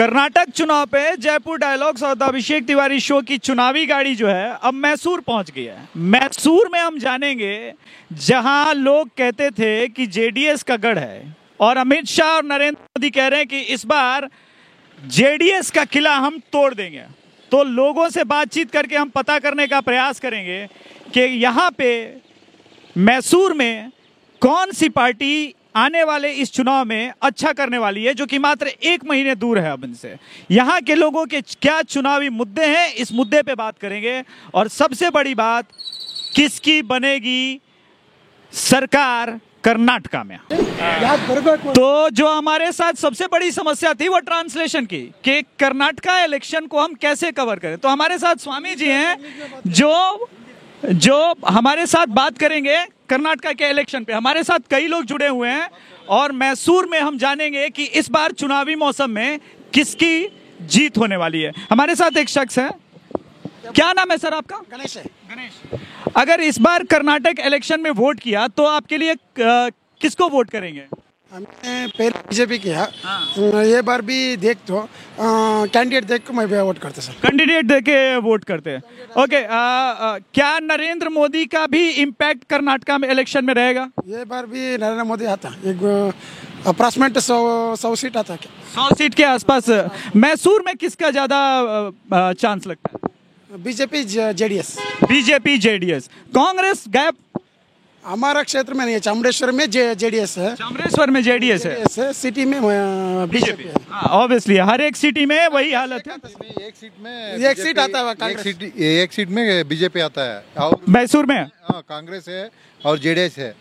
कर्नाटक चुनाव पे जयपुर डायलॉग्स और अभिषेक तिवारी शो की चुनावी गाड़ी जो है, अब मैसूर पहुँच गई है। मैसूर में हम जानेंगे जहाँ लोग कहते थे कि जेडीएस का गढ़ है और अमित शाह और नरेंद्र मोदी कह रहे हैं कि इस बार जेडीएस का किला हम तोड़ देंगे। तो लोगों से बातचीत करके हम पता करने का प्रयास करेंगे कि यहाँ पे मैसूर में कौन सी पार्टी आने वाले इस चुनाव में अच्छा करने वाली है जो कि मात्र एक महीने दूर है अब इनसे। यहाँ के लोगों के क्या चुनावी मुद्दे हैं इस मुद्दे पे बात करेंगे। और सबसे बड़ी बात किसकी बनेगी सरकार कर्नाटका में? तो जो हमारे साथ सबसे बड़ी समस्या थी वो ट्रांसलेशन की कि कर्नाटका इलेक्शन को हम कैसे कवर करें। तो हमारे साथ स्वामी जी हैं जो जो हमारे साथ बात करेंगे कर्नाटका के इलेक्शन पे। हमारे साथ कई लोग जुड़े हुए हैं और मैसूर में हम जानेंगे कि इस बार चुनावी मौसम में किसकी जीत होने वाली है। हमारे साथ एक शख्स है। क्या नाम है सर आपका? गणेश है। गणेश। अगर इस बार कर्नाटक इलेक्शन में वोट किया तो आपके लिए किसको वोट करेंगे? हमने पहले बीजेपी किया। ये बार भी देख तो कैंडिडेट देख को मैं भी वोट करता सर। कैंडिडेट देके वोट करते हैं। ओके अ, अ, क्या नरेंद्र मोदी का भी इम्पैक्ट कर्नाटका में इलेक्शन में रहेगा? ये बार भी नरेंद्र मोदी आता एक अप्रोक्सीमेट सौ सौ सीट आता क्या? सौ सीट के आसपास। मैसूर में किसका ज़्यादा चांस लगता है? BJP JDS BJP JDS Congress gap हमारा क्षेत्र में नहीं है चामुंडेश्वर में जेडीएस है। चामरेश्वर में जेडीएस है? JDS है सिटी में बीजेपी है। ऑब्वियसली हर एक सिटी में वही हालत है। एक सीट में एक सीट आता है एक सीट एक सीट में बीजेपी आता है। और मैसूर में? हाँ, कांग्रेस है और जेडीएस है।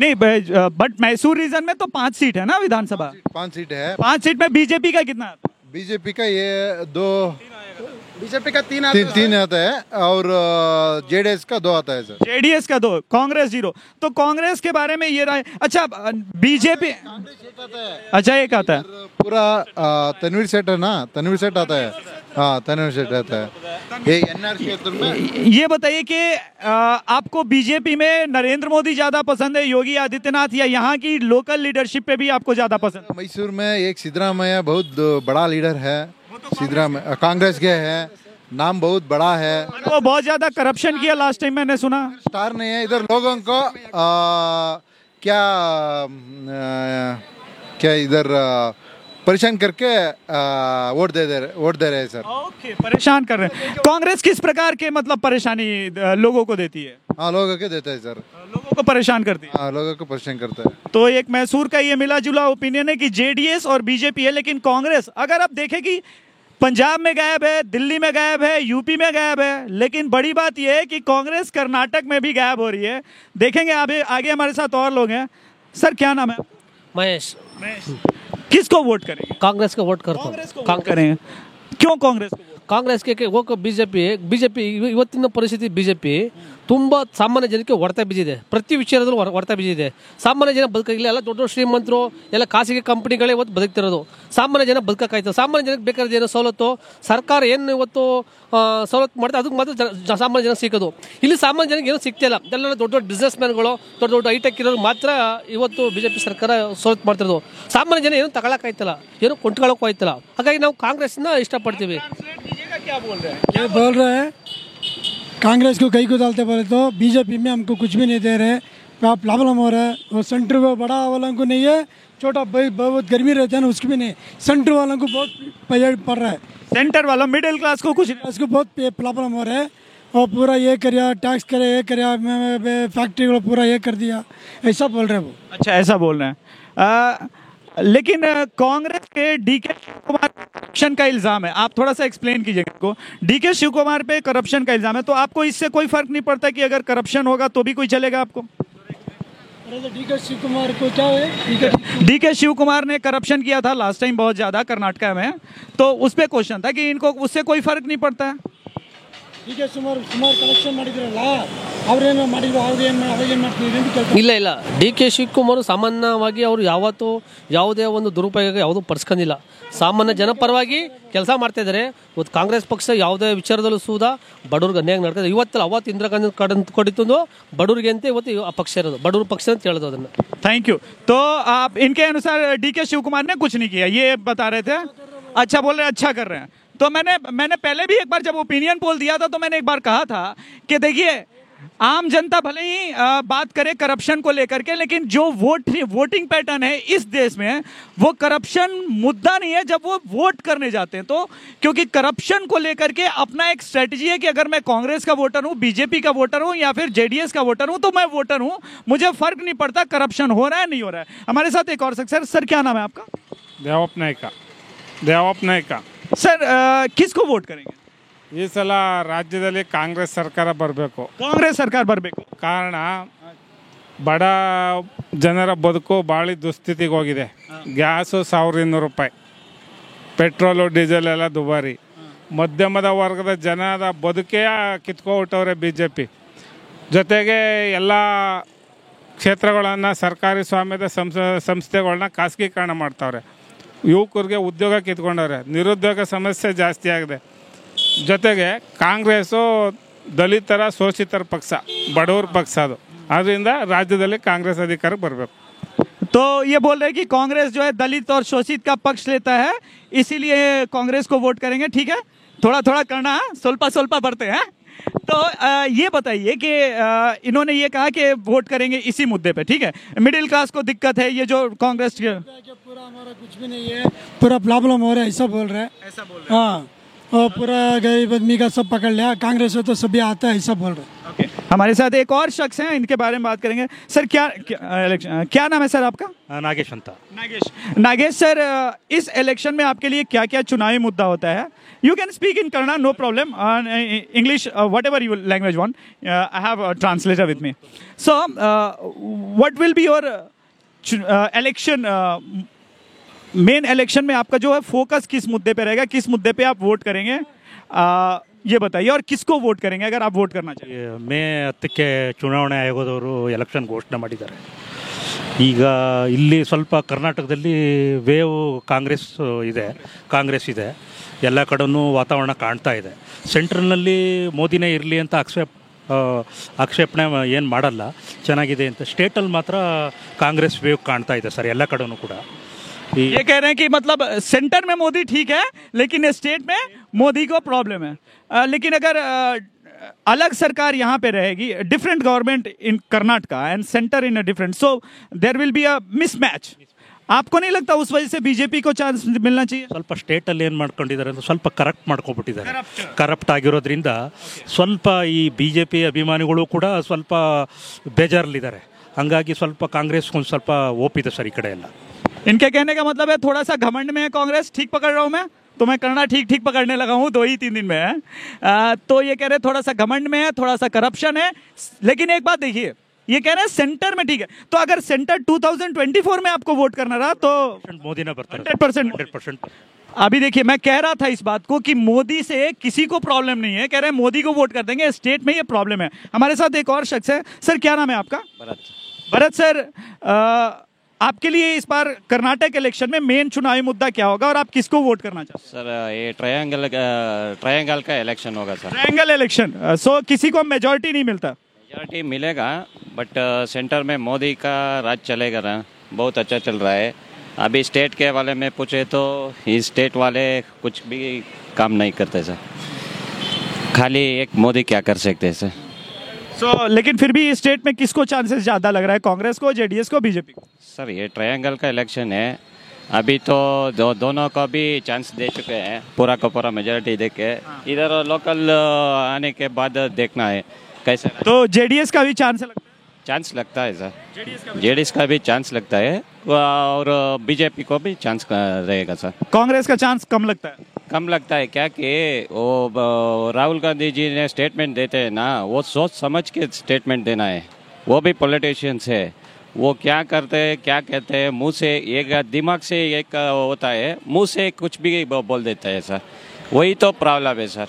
नहीं बट मैसूर रीजन में तो पाँच सीट है ना विधानसभा? पाँच सीट है। पाँच सीट में बीजेपी का कितना? बीजेपी का ये दो बीजेपी का तीन आता तीन है। तीन आता है और जेडीएस का दो आता है सर। जेडीएस का दो कांग्रेस ज़ीरो। तो कांग्रेस के बारे में ये राय अच्छा बीजेपी अच्छा एक आता है। पूरा तनवीर सेठ है ना? तनवीर सेठ आता है। हाँ तनवीर सेठ आता है। ये एनआर ये बताइए कि आपको बीजेपी में नरेंद्र मोदी ज़्यादा पसंद है योगी आदित्यनाथ या यहाँ की लोकल लीडरशिप पे भी आपको ज़्यादा पसंद? मैसूर में एक सिद्धरामैया बहुत बड़ा लीडर है। सिद्धरामैया कांग्रेस के है। नाम बहुत बड़ा है। वो बहुत ज़्यादा करप्शन किया लास्ट टाइम मैंने सुना। स्टार नहीं है। इधर लोगों को आ, क्या आ, क्या इधर परेशान करके वोट दे दे वोट दे रहे हैं सर। ओके परेशान कर रहे हैं। कांग्रेस किस प्रकार के मतलब परेशानी लोगों को देती है? हाँ लोगों के देते हैं सर। लोगों को परेशान करती है? हाँ लोगों को परेशान करता है। तो एक मैसूर का ये मिला जुला ओपिनियन है कि जेडीएस और बीजेपी है लेकिन कांग्रेस अगर आप देखें कि पंजाब में गायब है दिल्ली में गायब है यूपी में गायब है लेकिन बड़ी बात यह है कि कांग्रेस कर्नाटक में भी गायब हो रही है। देखेंगे आगे आगे हमारे साथ और लोग हैं। सर क्या नाम है? महेश। किसको वोट करेंगे? कांग्रेस को वोट करता कांग्रेस को वोट करेंगे। क्यों कांग्रेस को ಕಾಂಗ್ರೆಸ್ಗೆ ಹೋಗೋ B J P B J P ಇವತ್ತಿನ ಪರಿಸ್ಥಿತಿ ಬಿ ಜೆ ಪಿ ತುಂಬ ಸಾಮಾನ್ಯ ಜನಕ್ಕೆ ಹೊಡೆತ ಬಿದ್ದಿದೆ. ಪ್ರತಿ ವಿಚಾರದಲ್ಲೂ ಹೊಡೆತ ಬಿದ್ದಿದೆ. ಸಾಮಾನ್ಯ ಜನ ಬದುಕಿಲ್ಲ ಎಲ್ಲ ದೊಡ್ಡ ದೊಡ್ಡ ಶ್ರೀಮಂತರು, ಎಲ್ಲ ಖಾಸಗಿ ಕಂಪ್ನಿಗಳೇ ಇವತ್ತು ಬದುಕ್ತಿರೋದು. ಸಾಮಾನ್ಯ ಜನ ಬದುಕಾಯ್ತು ಸಾಮಾನ್ಯ ಜನಕ್ಕೆ ಬೇಕಾದ ಏನೋ ಸವಲತ್ತು, ಸರ್ಕಾರ ಏನು ಇವತ್ತು ಸವಲತ್ತು ಮಾಡ್ತಾ ಅದಕ್ಕೆ ಮಾತ್ರ ಸಾಮಾನ್ಯ ಜನ ಸಿಕ್ಕೋದು ಇಲ್ಲಿ ಸಾಮಾನ್ಯ ಜನಕ್ಕೆ ಏನೂ ಸಿಗ್ತಿಲ್ಲ. ಎಲ್ಲ ದೊಡ್ಡ ದೊಡ್ಡ ಬಿಸ್ನೆಸ್ ಮ್ಯಾನ್ಗಳು ದೊಡ್ಡ ದೊಡ್ಡ ಹೈಟೆಕ್ ಇರೋರು ಮಾತ್ರ ಇವತ್ತು ಬಿ ಜೆ ಪಿ ಸರ್ಕಾರ ಸವಲತ್ತು ಮಾಡ್ತಿರೋದು. ಸಾಮಾನ್ಯ ಜನ ಏನು ತಗೊಳಕ್ಕಾಯ್ತಲ್ಲ. ಏನು ಕೊಂಡ್ಕೊಳ್ಳೋಕ್ಕೂ ಆಯ್ತಲ್ಲ. ಹಾಗಾಗಿ ನಾವು ಕಾಂಗ್ರೆಸ್ನ ಇಷ್ಟಪಡ್ತೀವಿ. क्या बोल रहे हैं? क्या बोल रहे हैं? कांग्रेस को कई को डालते बोले तो बीजेपी में हमको कुछ भी नहीं दे रहे। प्रॉब्लम हो रहा है। वो सेंटर में बड़ा वालों को नहीं है। छोटा बहुत गर्मी रहता है ना उसकी भी नहीं। सेंटर वालों को बहुत पड़ रहा है। सेंटर वाला मिडिल क्लास को कुछ उसको बहुत प्रॉब्लम हो रहा है। और पूरा ये करिया टैक्स करे ये करिया फैक्ट्री को पूरा ये कर दिया। ऐसा बोल रहे हैं वो। अच्छा ऐसा बोल रहे हैं। लेकिन कांग्रेस के डीके कुमार करप्शन का इल्ज़ाम है। आप थोड़ा सा एक्सप्लेन कीजिएगा को डीके शिव कुमार पे करप्शन का इल्ज़ाम है तो आपको इससे कोई फ़र्क नहीं पड़ता कि अगर करप्शन होगा तो भी कोई चलेगा आपको? तो डीके शिव कुमार को क्या है डीके शिव कुमार ने करप्शन किया था लास्ट टाइम बहुत ज़्यादा कर्नाटका में तो उस पर क्वेश्चन था कि इनको उससे कोई फ़र्क नहीं पड़ता। है डीके शिव कुमार करप्शन ಅವ್ರೇನು ಮಾಡಿದ್ರು ಅವ್ರೇನು ಅವಾಗೇನು ಮಾಡ್ತಿದ್ರು ಅಂತ ಕೇಳ್ತಾರೆ ಇಲ್ಲ ಇಲ್ಲ ಡಿ ಕೆ ಶಿವಕುಮಾರ್ ಸಾಮಾನ್ಯವಾಗಿ ಅವರು ಯಾವತ್ತೂ ಯಾವುದೇ ಒಂದು ದುರುಪಯೋಗ ಯಾವುದೂ ಪಡಿಸ್ಕೊಂಡಿಲ್ಲ ಸಾಮಾನ್ಯ ಜನಪರವಾಗಿ ಕೆಲಸ ಮಾಡ್ತಾ ಇದ್ದಾರೆ ಇವತ್ತು ಕಾಂಗ್ರೆಸ್ ಪಕ್ಷ ಯಾವುದೇ ವಿಚಾರದಲ್ಲೂ ಸೂದ ಬಡವ್ರಿಗೆ ಅನ್ಯಾಯ ನಡ್ತದೆ ಇವತ್ತಲ್ಲ ಅವತ್ತು ಇಂದಿರಾ ಗಾಂಧಿ ಕಡ ಕೊಟ್ಟಿದ್ದು ಬಡವ್ರಿಗೆ ಅಂತ ಇವತ್ತು ಆ ಪಕ್ಷ ಇರೋದು ಬಡವ್ರ ಪಕ್ಷ ಅಂತ ಹೇಳೋದು ಅದನ್ನು थैंक यू तो आप इनके अनुसार डीके शिव कुमार ने कुछ नहीं किया ये बता रहे थे अच्छा बोल रहे हैं अच्छा कर रहे हैं तो मैंने मैंने पहले भी एक बार जब ओपिनियन पोल दिया था तो मैंने एक बार कहा था कि देखिए आम जनता भले ही बात करे करप्शन को लेकर के लेकिन जो वोट वोटिंग पैटर्न है इस देश में वो करप्शन मुद्दा नहीं है जब वो वोट करने जाते हैं। तो क्योंकि करप्शन को लेकर के अपना एक स्ट्रेटजी है कि अगर मैं कांग्रेस का वोटर हूँ बीजेपी का वोटर हूँ या फिर जेडीएस का वोटर हूँ तो मैं वोटर हूँ। मुझे फ़र्क नहीं पड़ता करप्शन हो रहा है नहीं हो रहा है। हमारे साथ एक और सर सर क्या नाम है आपका? देवप नायका। देवप नायका। सर किस किसको वोट करेंगे? ಈ ಸಲ ರಾಜ್ಯದಲ್ಲಿ ಕಾಂಗ್ರೆಸ್ ಸರ್ಕಾರ ಬರಬೇಕು. ಕಾಂಗ್ರೆಸ್ ಸರ್ಕಾರ ಬರಬೇಕು. ಕಾರಣ ಬಡ ಜನರ ಬದುಕು ಭಾಳ ದುಸ್ಥಿತಿಗೆ ಹೋಗಿದೆ. ಗ್ಯಾಸು ಸಾವಿರ ಇನ್ನೂರು ರೂಪಾಯಿ ಪೆಟ್ರೋಲು ಡೀಸೆಲ್ ಎಲ್ಲ ದುಬಾರಿ. ಮಧ್ಯಮದ ವರ್ಗದ ಜನದ ಬದುಕೇ ಕಿತ್ಕೊಬಿಟ್ಟವ್ರೆ ಬಿ ಜೆ ಪಿ ಜೊತೆಗೆ ಎಲ್ಲ ಕ್ಷೇತ್ರಗಳನ್ನು ಸರ್ಕಾರಿ ಸ್ವಾಮ್ಯದ ಸಂಸ್ ಸಂಸ್ಥೆಗಳನ್ನ ಖಾಸಗೀಕರಣ ಮಾಡ್ತಾವ್ರೆ. ಯುವಕರಿಗೆ ಉದ್ಯೋಗ ಕಿತ್ಕೊಂಡವ್ರೆ. ನಿರುದ್ಯೋಗ ಸಮಸ್ಯೆ ಜಾಸ್ತಿ ಆಗಿದೆ. ಜೊತೆಗೆ ಕಾಂಗ್ರೆಸ್ಸು ದಲಿತರ ಶೋಷಿತರ ಪಕ್ಷ ಬಡವರ ಪಕ್ಷ ಅದು ಅದರಿಂದ ರಾಜ್ಯದಲ್ಲಿ ಕಾಂಗ್ರೆಸ್ ಅಧಿಕಾರಕ್ಕೆ ಬರಬೇಕು तो ये बोल रहे हैं कि कांग्रेस जो है दलित और शोषित का पक्ष लेता है इसीलिए कांग्रेस को वोट करेंगे ठीक है थोड़ा थोड़ा करना सोल्पा सोल्पा बढ़ते हैं तो अ, ये बताइए कि अ, इन्होंने ये कहा कि वोट करेंगे इसी मुद्दे पे ठीक है मिडिल क्लास को दिक्कत है ये जो कांग्रेस के कि पूरा हमारा कुछ भी नहीं है पूरा प्रॉब्लम हो रहा है ऐसा बोल रहे हैं ऐसा बोल हाँ और पूरा गरीब आदमी का सब पकड़ लिया। कांग्रेस में तो सभी आता है सब बोल रहे okay. हमारे साथ एक और शख्स हैं इनके बारे में बात करेंगे। सर क्या इलेक्शन क्या, क्या नाम है सर आपका? नागेश अंता नागेश। नागेश सर इस इलेक्शन में आपके लिए क्या क्या चुनावी मुद्दा होता है? यू कैन स्पीक इन करना no problem English whatever you language want I have translator with me so what will be your election main election में आपका जो है फोकस किस मुद्दे पे रहेगा किस मुद्दे पे आप वोट करेंगे अ, ये बताइए और किसको वोट करेंगे अगर आप वोट करना चाहिए ಮೇ ಹತ್ತಕ್ಕೆ ಚುನಾವಣೆ ಆಯೋಗದವರು ಎಲೆಕ್ಷನ್ ಘೋಷಣೆ ಮಾಡಿದ್ದಾರೆ ಈಗ ಇಲ್ಲಿ ಸ್ವಲ್ಪ ಕರ್ನಾಟಕದಲ್ಲಿ ವೇವ್ ಕಾಂಗ್ರೆಸ್ ಇದೆ ಕಾಂಗ್ರೆಸ್ ಇದೆ ಎಲ್ಲ ಕಡೆನೂ ವಾತಾವರಣ ಕಾಣ್ತಾ ಇದೆ ಸೆಂಟ್ರಲ್ನಲ್ಲಿ ಮೋದಿನೇ ಇರಲಿ ಅಂತ ಆಕ್ಷೇಪ ಆ, ಆಕ್ಷೇಪಣೆ ಏನು ಮಾಡಲ್ಲ ಚೆನ್ನಾಗಿದೆ ಅಂತ ಸ್ಟೇಟಲ್ಲಿ ಮಾತ್ರ ಕಾಂಗ್ರೆಸ್ ವೇವ್ ಕಾಣ್ತಾ ಇದೆ ಸರ್ ಎಲ್ಲ ಕಡೆನೂ ಕೂಡ ಈ ये कह रहे हैं कि मतलब सेंटर में मोदी ठीक है लेकिन स्टेट में मोदी को प्रॉब्लम है अ, लेकिन अगर अ, अलग सरकार यहाँ पे रहेगी different government in Karnataka and centre in different so there will be a mismatch आपको नहीं लगता उस वजह से बीजेपी को चांस मिलना चाहिए ಸ್ವಲ್ಪ ಸ್ಟೇಟಲ್ಲಿ ಏನು ಮಾಡ್ಕೊಂಡಿದ್ದಾರೆ ಅಂದ್ರೆ ಸ್ವಲ್ಪ ಕರಪ್ಟ್ ಮಾಡ್ಕೊಬಿಟ್ಟಿದ್ದಾರೆ ಕರಪ್ಟ್ ಆಗಿರೋದ್ರಿಂದ ಸ್ವಲ್ಪ ಈ ಬಿ ಜೆ ಪಿ ಅಭಿಮಾನಿಗಳು ಕೂಡ ಸ್ವಲ್ಪ ಬೇಜಾರಲ್ಲಿದ್ದಾರೆ ಹಂಗಾಗಿ ಸ್ವಲ್ಪ ಕಾಂಗ್ರೆಸ್ ಒಂದು ಸ್ವಲ್ಪ ಓಪಿದೆ ಸರ್ ಈ ಕಡೆ ಎಲ್ಲ इनके कहने का मतलब है थोड़ा सा घमंड में है कांग्रेस ठीक पकड़ रहा हूँ मैं। तो मैं करना ठीक ठीक पकड़ने लगा हूँ दो ही तीन दिन में है। तो ये कह रहे थोड़ा सा घमंड में है थोड़ा सा करप्शन है। लेकिन एक बात देखिए ये कह रहे हैं सेंटर में ठीक है। तो अगर सेंटर 2024 में आपको वोट करना रहा तो मोदी ना हंड्रेड परसेंट। Hundred percent. अभी देखिए मैं कह रहा था इस बात को कि मोदी से किसी को प्रॉब्लम नहीं है। कह रहे हैं मोदी को वोट कर देंगे स्टेट में ये प्रॉब्लम है। हमारे साथ एक और शख्स है। सर क्या नाम है आपका? भरत। भरत सर आपके लिए इस बार कर्नाटक इलेक्शन में मेन चुनावी मुद्दा क्या होगा और आप किसको वोट करना चाहते हैं? सर ये ट्रायंगल ट्रायंगल का इलेक्शन होगा सर ट्रायंगल इलेक्शन सो किसी को मेजोरिटी नहीं मिलता? मेजॉरिटी मिलेगा बट सेंटर में मोदी का राज चलेगा ना. बहुत अच्छा चल रहा है. अभी स्टेट के वाले में पूछे तो ये स्टेट वाले कुछ भी काम नहीं करते सर खाली एक मोदी क्या कर सकते हैं सर सो लेकिन फिर भी स्टेट में किसको चांसेस ज़्यादा लग रहा है? कांग्रेस को जेडीएस को बीजेपी को? सर ये ट्रायंगल का इलेक्शन है। अभी तो दो, दोनों को भी चांस दे चुके हैं। पूरा का पूरा मेजोरिटी दे के। इधर लोकल आने के बाद देखना है। कैसे? तो जेडीएस का भी चांस लगता है। चांस लगता है सर जेडीएस का भी चांस लगता है और बीजेपी को भी चांस रहेगा सर कांग्रेस का चांस कम लगता है। कम लगता है क्या कि वो राहुल गांधी जी ने स्टेटमेंट देते हैं ना वो सोच समझ के स्टेटमेंट देना है। वो भी पॉलिटिशियंस है। वो क्या करते हैं क्या कहते हैं मुँह से एक दिमाग से एक होता है मुँह से कुछ भी बोल देता है सर वही तो प्रॉब्लम है सर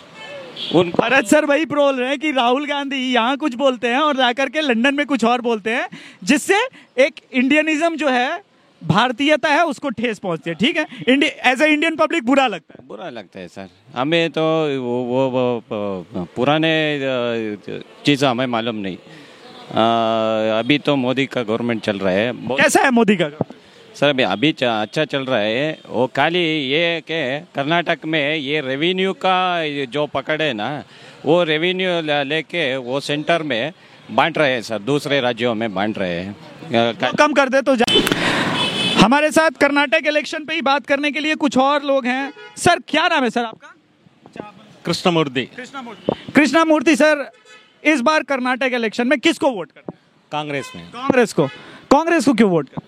भरत सर वही बोल रहे हैं कि राहुल गांधी यहाँ कुछ बोलते हैं और जाकर के लंदन में कुछ और बोलते हैं जिससे एक इंडियनिज्म जो है भारतीयता है उसको ठेस पहुँचती है। ठीक है? एज ए इंडियन पब्लिक बुरा लगता है। बुरा लगता है सर। हमें तो वो वो, वो पुराने चीज़ हमें मालूम नहीं। अ, अभी तो मोदी का गवर्नमेंट चल रहा है। कैसा है मोदी का सर अभी अभी अच्छा चल रहा है। वो खाली ये के कर्नाटक में ये रेवेन्यू का जो पकड़ है ना वो रेवेन्यू लेके वो सेंटर में बांट रहे हैं सर दूसरे राज्यों में बांट रहे हैं। कम कर दे तो जा हमारे साथ कर्नाटक इलेक्शन पे ही बात करने के लिए कुछ और लोग हैं। सर क्या नाम है सर आपका? कृष्णमूर्ति। कृष्णमूर्ति। कृष्णमूर्ति सर इस बार कर्नाटक इलेक्शन में किसको वोट कर कांग्रेस में। कांग्रेस को। कांग्रेस को क्यों वोट कर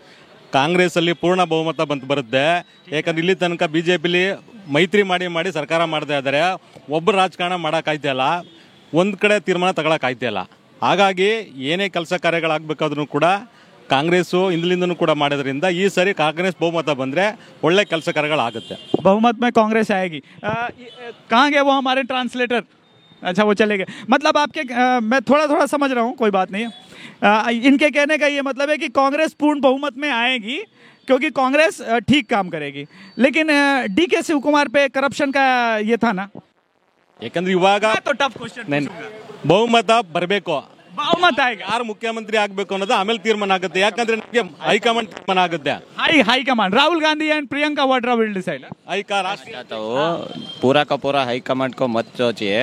ಕಾಂಗ್ರೆಸ್ ಅಲ್ಲಿ ಪೂರ್ಣ ಬಹುಮತ ಬಂತು ಬರುತ್ತೆ ಯಾಕಂದ್ರೆ ಇಲ್ಲಿ ತನಕ ಬಿಜೆಪಿಲಿ ಮೈತ್ರಿ ಮಾಡಿ ಮಾಡಿ ಸರ್ಕಾರ ಮಾಡ್ತಾ ಇದ್ದಾರೆ ಒಬ್ಬರು ರಾಜಕಾರಣ ಮಾಡೋಕ್ಕಾಯ್ತಿಲ್ಲ ಒಂದು ಕಡೆ ತೀರ್ಮಾನ ತಗೊಳಕ್ಕಾಯ್ತಿಲ್ಲ ಹಾಗಾಗಿ ಏನೇ ಕೆಲಸ ಕಾರ್ಯಗಳಾಗಬೇಕಾದ್ರೂ ಕೂಡ ಕಾಂಗ್ರೆಸ್ಸು ಹಿಂದಿಲಿಂದನೂ ಕೂಡ ಮಾಡೋದ್ರಿಂದ ಈ ಸರಿ ಕಾಂಗ್ರೆಸ್ ಬಹುಮತ ಬಂದರೆ ಒಳ್ಳೆ ಕೆಲಸ ಕಾರ್ಯಗಳಾಗುತ್ತೆ बहुमत में कांग्रेस आएगी अ, ये- अ, कहाँ गए वो हमारे ट्रांसलेटर अच्छा वो चले गए मतलब आपके अ, मैं थोड़ा थोड़ा समझ रहा हूँ कोई बात नहीं है अ, इनके कहने का ये मतलब है कि कांग्रेस पूर्ण बहुमत में आएगी क्योंकि कांग्रेस अ, ठीक काम करेगी लेकिन डी के शिव कुमार पे करप्शन का ये था ना ಯಾಕಂದ್ರೆ ಇವಾಗ तो टफ क्वेश्चन ಬಹುಮತ ಬರಬೇಕು बहुमत आएगा ಯಾರು ಮುಖ್ಯಮಂತ್ರಿ ಆಗಬೇಕು ಅನ್ನೋದು ಆಮೇಲೆ ತೀರ್ಮಾನ ಆಗುತ್ತೆ ಯಾಕಂದ್ರೆ ನಮಗೆ ಹೈಕಮಾಂಡ್ ತೀರ್ಮಾನ ಆಗುತ್ತೆ high high command Rahul Gandhi and Priyanka Vadra will decide ಹೈಕಾ ರಾಷ್ಟ್ರೀಯ चाहता हूँ पूरा का पूरा हाई कमांड को मत सोचिए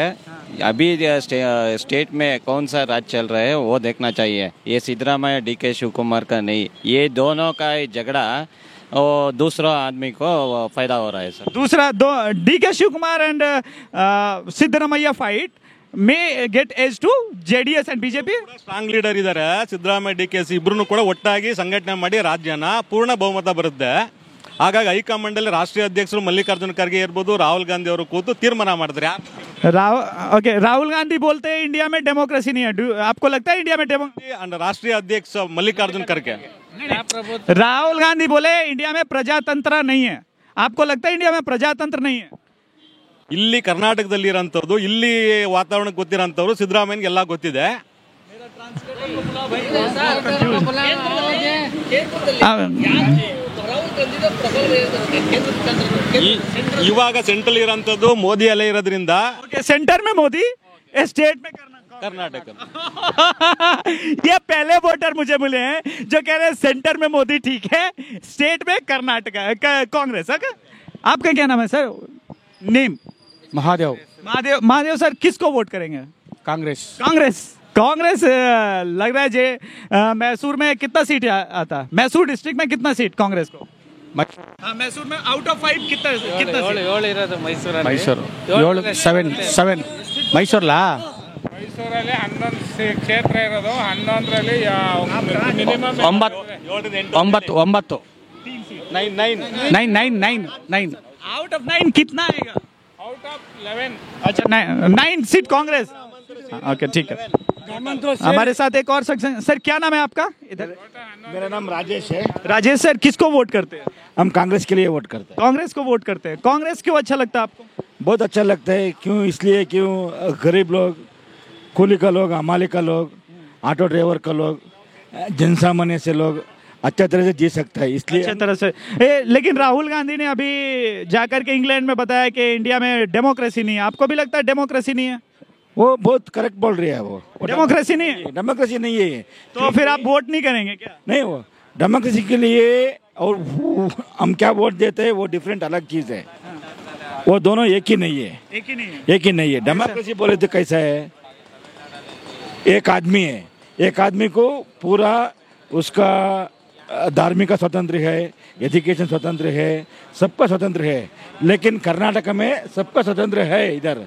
अभी जो स्टे, स्टेट में कौन सा राज चल रहा है वो देखना चाहिए ये सिद्धरामैया डी के शिव कुमार का नहीं ये दोनों का ही झगड़ा वो दूसरा आदमी को फायदा हो रहा है सर दूसरा दो D K Shiva Kumar and Siddaramaiah fight may get edge to JDS and BJP strong leader ಇದ್ದಾರೆ ಸಿದ್ದರಾಮಯ್ಯ ಡಿ ಕೆ ಸಿ ಇಬ್ರು ಕೂಡ ಒಟ್ಟಾಗಿ ಸಂಘಟನೆ ಮಾಡಿ ರಾಜ್ಯನ ಪೂರ್ಣ ಬಹುಮತ ಬರುತ್ತೆ ಹಾಗಾಗಿ ಹೈಕಮಾಂಡ್ ಅಲ್ಲಿ ರಾಷ್ಟ್ರೀಯ ಅಧ್ಯಕ್ಷರು ಮಲ್ಲಿಕಾರ್ಜುನ ಖರ್ಗೆ ಇರ್ಬೋದು ರಾಹುಲ್ ಗಾಂಧಿ ಅವರು ಕೂತು ತೀರ್ಮಾನ ಮಾಡಿದ್ರೆ राहुल ओके राहुल गांधी बोलते हैं इंडिया में डेमोक्रेसी नहीं है Do- आपको लगता है इंडिया में डेमो ಅಂಡ್ ರಾಷ್ಟ್ರೀಯ ಅಧ್ಯಕ್ಷ ಮಲ್ಲಿಕಾರ್ಜುನ ಖರ್ಗೆ राहुल गांधी बोले इंडिया में प्रजातंत्र नहीं है आपको लगता है इंडिया में प्रजातंत्र नहीं है ಇಲ್ಲಿ ಕರ್ನಾಟಕದಲ್ಲಿ ಇರೋಂಥದ್ದು ಇಲ್ಲಿ ವಾತಾವರಣ ಗೊತ್ತಿರೋಂಥವ್ರು ಸಿದ್ದರಾಮಯ್ಯಗೆ ಎಲ್ಲ ಗೊತ್ತಿದೆ ಈ- ಇವಾಗ ಸೆಂಟ್ರಲ್ ಇರೋಂಥದ್ದು ಮೋದಿ ಅಲ್ಲೇ ಇರೋದ್ರಿಂದ ओके सेंटर में मोदी स्टेट में करना ಕರ್ನಾಟಕ ये पहले वोटर मुझे मिले हैं जो कह रहे हैं सेंटर में मोदी ठीक है स्टेट में कर्नाटका क- कांग्रेस है क्या? आपका क्या नाम है sir name Mahadev Mahadev Mahadev sir किसको वोट करेंगे कांग्रेस कांग्रेस कांग्रेस अ, लग रहा है जे अ, मैसूर में कितना सीट आ, आता मैसूर डिस्ट्रिक्ट में कितना सीट कांग्रेस को हाँ, मैसूर में आउट ऑफ फाइव कितना कितना सीट? ಮೈಸೂರು ಏಳು ಸೆವೆನ್ ಸೆವೆನ್ ಮೈಸೂರ್ಲಾ ಮೈಸೂರಲ್ಲಿ ಹನ್ನೊಂದು ಸೇ- ಕ್ಷೇತ್ರ ಇರೋದು ಹನ್ನೊಂದರಲ್ಲಿ ಮಿನಿಮಮ್ ಒಂಬತ್ತು ಒಂಬತ್ತು ಒಂಬತ್ತು nine nine nine nine nine nine out of nine कितना आएगा ಔಟ್ ಆಫ್ ಲೆವೆನ್ अच्छा nine nine seat Congress okay ठीक है हमारे साथ एक और शख्स सर क्या नाम है आपका? इधर। मेरा नाम राजेश है। राजेश सर किसको वोट करते हैं? हम कांग्रेस के लिए वोट करते हैं। कांग्रेस को वोट करते हैं। कांग्रेस क्यों अच्छा लगता है आपको? बहुत अच्छा लगता है। क्यों? इसलिए क्यों? गरीब लोग ಕೂಲಿ का लोग हमाले का लोग ऑटो ड्राइवर का लोग जनसामान्य से लोग अच्छा तरह से जी सकता है। इसलिए अच्छे तरह से। ए, लेकिन राहुल गांधी ने अभी जाकर के इंग्लैंड में बताया कि इंडिया में डेमोक्रेसी नहीं है। आपको भी लगता है डेमोक्रेसी नहीं है? वो बहुत करेक्ट बोल रही है वो। डेमोक्रेसी नहीं है। डेमोक्रेसी नहीं है। तो फिर आप वोट नहीं करेंगे क्या? नहीं वो डेमोक्रेसी के लिए और हम क्या वोट देते हैं वो डिफरेंट अलग चीज़ है। वो दोनों एक ही नहीं है। एक ही नहीं है। एक ही नहीं है। डेमोक्रेसी बोले तो कैसा है? एक आदमी है। एक आदमी को पूरा उसका धार्मिक स्वतंत्र है एजुकेशन स्वतंत्र है सबका स्वतंत्र है। लेकिन कर्नाटक में सबका स्वतंत्र है इधर।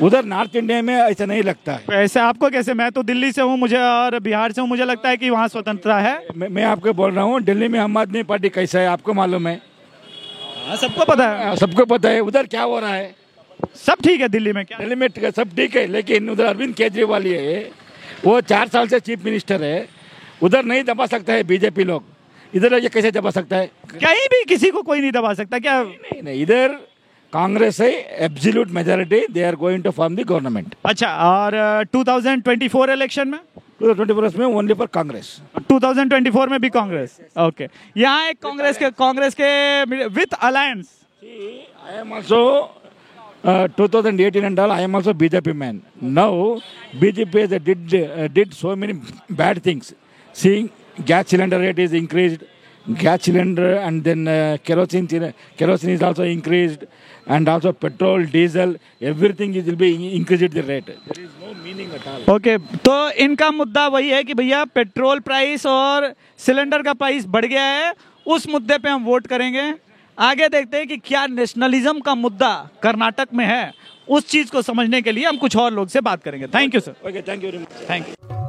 उधर नॉर्थ इंडिया में ऐसा नहीं लगता है। ऐसे आपको कैसे? मैं तो दिल्ली से हूँ मुझे और बिहार से हूँ मुझे लगता है कि वहाँ स्वतंत्रता है। मैं, मैं आपको बोल रहा हूँ दिल्ली में आम आदमी पार्टी कैसा है आपको मालूम है? हाँ, सबको पता है। सबको पता है उधर क्या हो रहा है? सब ठीक है दिल्ली में क्या? दिल्ली में सब ठीक है लेकिन उधर अरविंद केजरीवाल ही है वो चार साल से चीफ मिनिस्टर है उधर नहीं दबा सकता है बीजेपी लोग। इधर ये कैसे दबा सकता है? कहीं भी किसी को कोई नहीं दबा सकता क्या? नहीं नहीं इधर कांग्रेस है absolute majority they are going to form the government अच्छा और two thousand twenty four election में? टू थाउज़ेंड ट्वेंटी फोर में only for Congress. Two thousand twenty four में भी कांग्रेस? ओके यहाँ एक कांग्रेस के कांग्रेस के with alliance I am also two thousand eighteen and all I am also BJP man now BJP did so many bad things seeing gas cylinder rate is increased gas cylinder and then uh, kerosene kerosene is also increased and also petrol diesel everything is will be increased the rate there is no meaning at all okay तो इनका मुद्दा वही है कि भैया petrol price और cylinder का price बढ़ गया है उस मुद्दे पे हम वोट करेंगे आगे देखते हैं कि क्या नेशनलिज्म का मुद्दा कर्नाटक में है उस चीज़ को समझने के लिए हम कुछ और लोग से बात करेंगे thank you sir okay thank you very much thank you